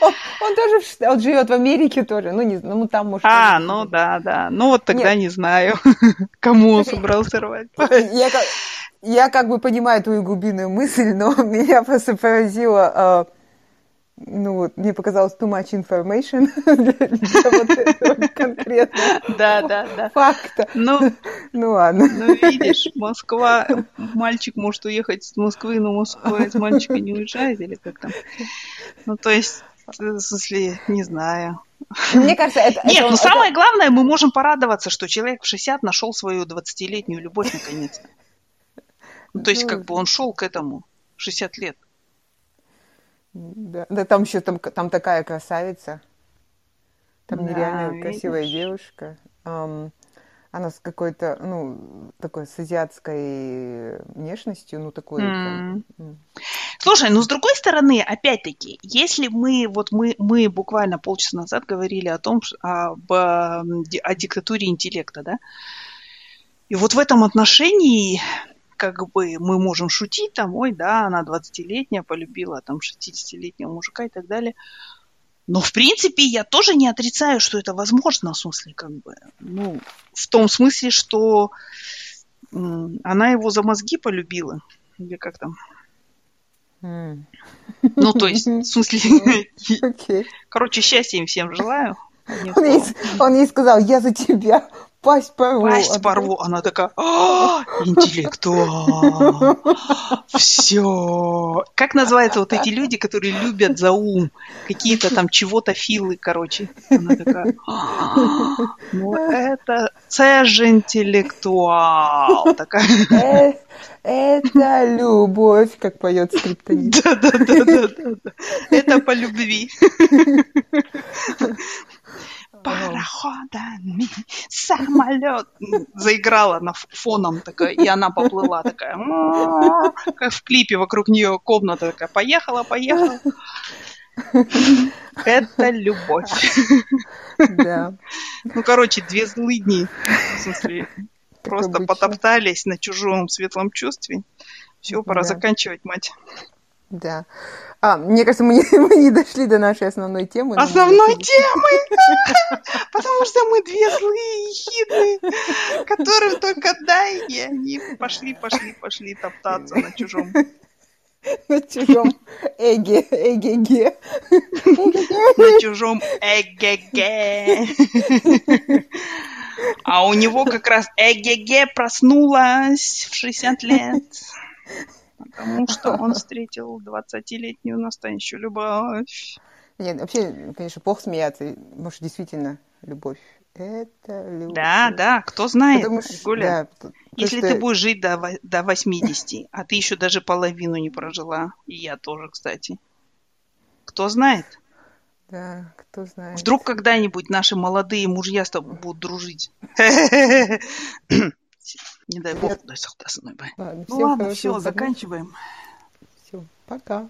Он, тоже он живет в Америке тоже, ну не ну там может. А, ну да, да, ну вот тогда Нет. не знаю, [LAUGHS] кому он собрался рвать. [LAUGHS] Я, я как бы понимаю твою глубинную мысль, но меня просто поразило, а, ну вот, мне показалось too much information [LAUGHS] для вот этого конкретно да, да, да. факта. Ну, ну ладно. Ну, видишь, Москва, мальчик может уехать из Москвы, но Москва из мальчика не уезжает, или как там? Ну, то есть, в смысле, не знаю. Мне кажется, это... Нет, это, ну самое главное, мы можем порадоваться, что человек в 60 нашел свою 20-летнюю любовь наконец. Ну, то есть, ну, как бы он шел к этому 60 лет. Да, да там еще там, там такая красавица. Там да, нереально видишь? красивая девушка. Um, она с какой-то, ну, такой с азиатской внешностью, ну, такой... Mm. Там... Слушай, ну, с другой стороны, опять-таки, если мы, вот мы, мы буквально полчаса назад говорили о том, об, о диктатуре интеллекта, да, и вот в этом отношении как бы мы можем шутить там, ой, да, она 20-летняя, полюбила там 60-летнего мужика и так далее. Но, в принципе, я тоже не отрицаю, что это возможно, в смысле, как бы, ну, в том смысле, что она его за мозги полюбила. Или как там? Mm. Ну, то есть, в [LAUGHS] смысле, okay. короче, счастья им всем желаю. Он ей, он ей сказал, я за тебя пасть порву. Пасть порву. Она такая, «А, интеллектуал. Все. Как называются вот эти люди, которые любят за ум? Какие-то там чего-то филы, короче. Она такая, «А, ну это, це же интеллектуал. Такая. Э, это любовь, как поет скриптонит. Да, да, да, да, да. Это по любви пароходами [LAUGHS] самолет заиграла на фоном такая, и она поплыла такая, как в клипе вокруг нее комната такая, поехала, поехала. [LAUGHS] Это любовь. Да. Ну, короче, две злыдни, в смысле, [LAUGHS] просто потоптались на чужом светлом чувстве. Все, пора заканчивать, мать. Да. А, мне кажется, мы не, [LAUGHS] мы не дошли до нашей основной темы. Основной темы! [LAUGHS] Потому что мы две злые хитрые, которым только дай, и они пошли, пошли, пошли топтаться на чужом. [LAUGHS] На чужом эге, эге-ге. На чужом эге-ге. А у него как раз эге-ге проснулась в 60 лет. Потому [LAUGHS] что он встретил 20-летнюю настоящую любовь. Нет, вообще, конечно, плохо смеяться. Может, действительно, любовь. Это любовь. Да, да, кто знает, Потому что, Гуля. Да, Если что... ты будешь жить до, до 80, а ты еще даже половину не прожила, и я тоже, кстати. Кто знает? Да, кто знает. Вдруг когда-нибудь наши молодые мужья с тобой будут дружить. [LAUGHS] Не дай бог, дай сахтасной. Ну ладно, все, заканчиваем. Все, пока.